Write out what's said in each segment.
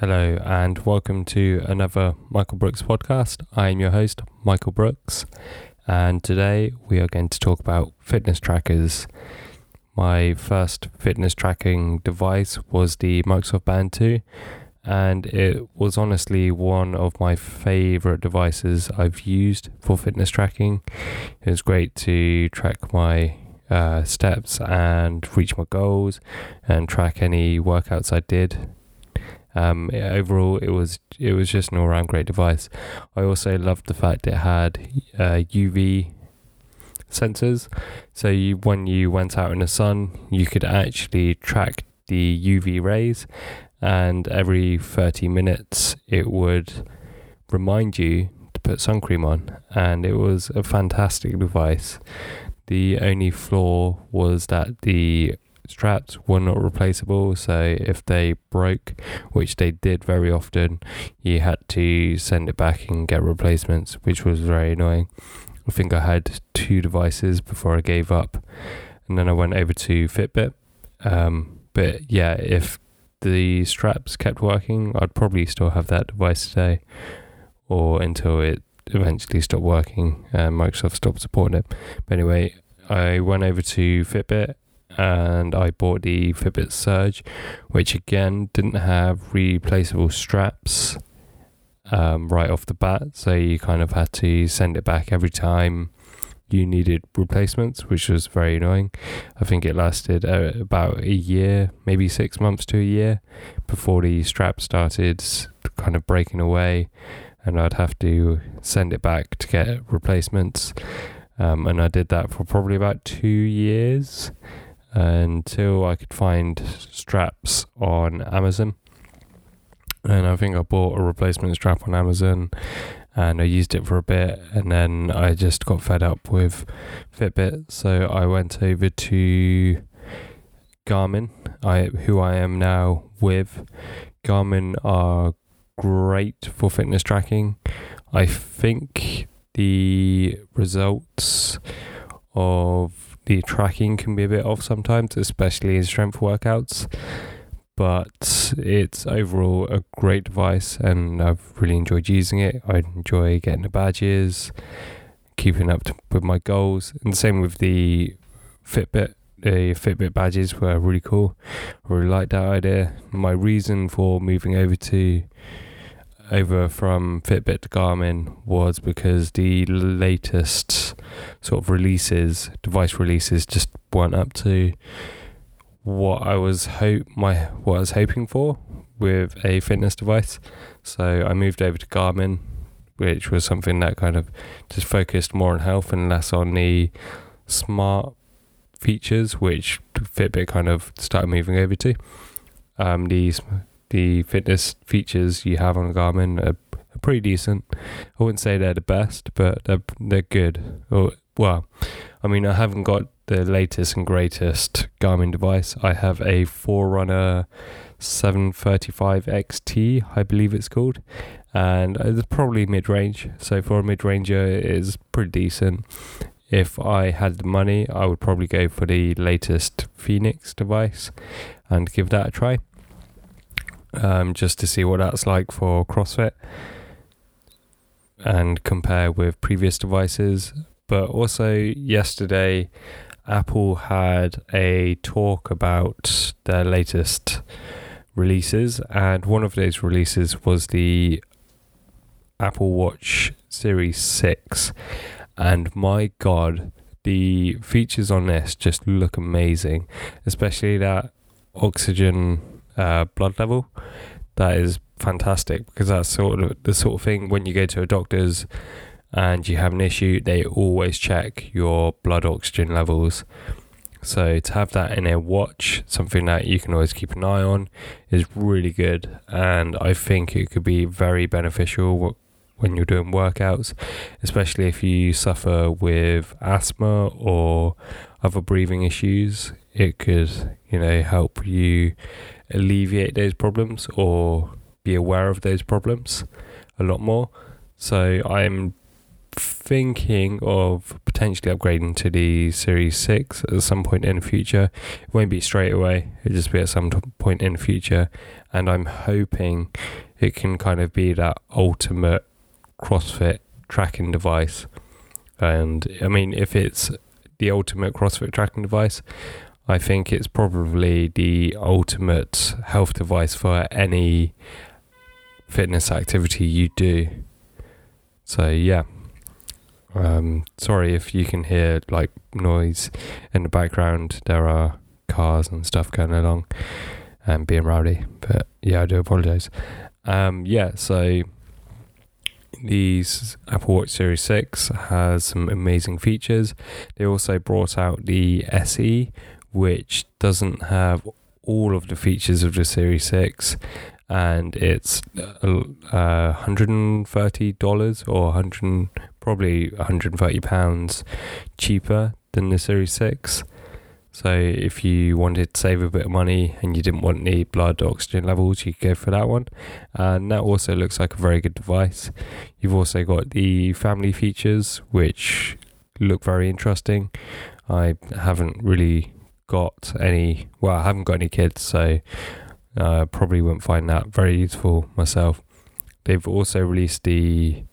Hello, and welcome to another Michael Brooks podcast. I am your host, Michael Brooks, and today we are going to talk about fitness trackers. My first fitness tracking device was the Microsoft Band 2, and it was honestly one of my favorite devices I've used for fitness tracking. It was great to track my uh, steps and reach my goals and track any workouts I did um, overall, it was it was just an all round great device. I also loved the fact it had uh, UV sensors, so you when you went out in the sun, you could actually track the UV rays, and every thirty minutes it would remind you to put sun cream on, and it was a fantastic device. The only flaw was that the straps were not replaceable. So if they broke, which they did very often, you had to send it back and get replacements, which was very annoying. I think I had two devices before I gave up, and then I went over to Fitbit. Um, but yeah, if the straps kept working, I'd probably still have that device today, or until it eventually stopped working and Microsoft stopped supporting it. But anyway, I went over to Fitbit and I bought the Fitbit Surge, which again didn't have replaceable straps um, right off the bat, so you kind of had to send it back every time you needed replacements, which was very annoying. I think it lasted uh, about a year, maybe six months to a year, before the strap started kind of breaking away, and I'd have to send it back to get replacements. Um, and I did that for probably about two years until I could find straps on Amazon. And I think I bought a replacement strap on Amazon and I used it for a bit and then I just got fed up with Fitbit. So I went over to Garmin, I who I am now with. Garmin are great for fitness tracking. I think the results of the tracking can be a bit off sometimes, especially in strength workouts. But it's overall a great device, and I've really enjoyed using it. I enjoy getting the badges, keeping up with my goals, and the same with the Fitbit. The Fitbit badges were really cool. I really liked that idea. My reason for moving over to over from Fitbit to Garmin was because the latest sort of releases, device releases, just weren't up to what I was hope my what I was hoping for with a fitness device. So I moved over to Garmin, which was something that kind of just focused more on health and less on the smart features, which Fitbit kind of started moving over to. Um, these the fitness features you have on Garmin are, pretty decent. I wouldn't say they're the best, but they're they're good. Or well, I mean, I haven't got the latest and greatest Garmin device. I have a Forerunner 735 XT, I believe it's called, and it's probably mid range. So for a mid ranger, it is pretty decent. If I had the money, I would probably go for the latest Fenix device and give that a try um, just to see what that's like for CrossFit and compare with previous devices. But also, yesterday, Apple had a talk about their latest releases, and one of those releases was the Apple Watch Series 6. And my god, the features on this just look amazing, especially that oxygen uh, blood level. That is fantastic because that's sort of the sort of thing when you go to a doctor's and you have an issue, they always check your blood oxygen levels. So to have that in a watch, something that you can always keep an eye on, is really good, and I think it could be very beneficial when you're doing workouts, especially if you suffer with asthma or other breathing issues. It could, you know, help you alleviate those problems or be aware of those problems a lot more. So I'm thinking of potentially upgrading to the Series 6 at some point in the future. It won't be straight away, it'll just be at some point in the future. And I'm hoping it can kind of be that ultimate CrossFit tracking device. And I mean, if it's the ultimate CrossFit tracking device, I think it's probably the ultimate health device for any fitness activity you do. So, yeah. Um, sorry if you can hear like noise in the background. There are cars and stuff going along and being rowdy. But yeah, I do apologize. Um, yeah, so these Apple Watch Series 6 has some amazing features. They also brought out the SE, which doesn't have all of the features of the Series 6 and it's uh, $130 or 100 probably 130 pounds cheaper than the Series 6 so if you wanted to save a bit of money and you didn't want any blood oxygen levels, you could go for that one. And that also looks like a very good device. You've also got the family features, which look very interesting. I haven't really got any, well, I haven't got any kids, so uh, probably wouldn't find that very useful myself. They've also released the,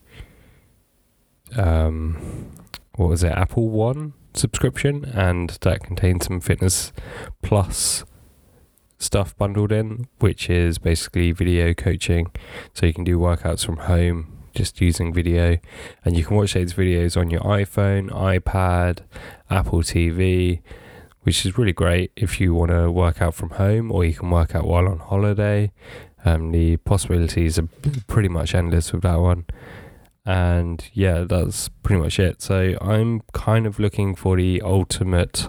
um, what was it, Apple One subscription, and that contains some fitness plus stuff bundled in, which is basically video coaching. So you can do workouts from home just using video, and you can watch those videos on your iPhone, iPad, Apple TV, which is really great if you want to work out from home or you can work out while on holiday. Um, the possibilities are pretty much endless with that one. And yeah, that's pretty much it. So I'm kind of looking for the ultimate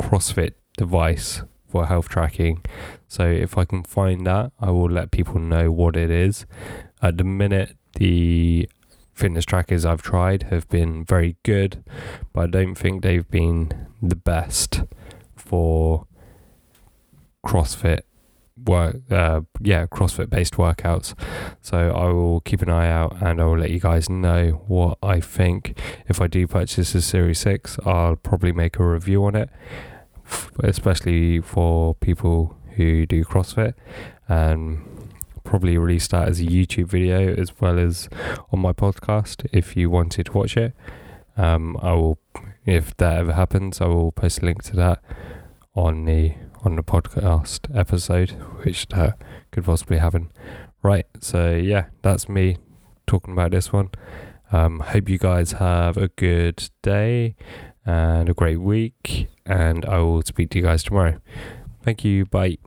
CrossFit device for health tracking. So if I can find that, I will let people know what it is. At the minute, the fitness trackers I've tried have been very good, but I don't think they've been the best for CrossFit work uh, yeah crossfit based workouts. So i will keep an eye out and i will let you guys know what i think. If i do purchase a series 6 i'll probably make a review on it especially for people who do crossfit. And probably release that as a youtube video as well as on my podcast if you wanted to watch it um, i will if that ever happens i will post a link to that on the on the podcast episode, which that could possibly happen. Right, so yeah, that's me talking about this one. Um, hope you guys have a good day and a great week, and I will speak to you guys tomorrow. Thank you. Bye.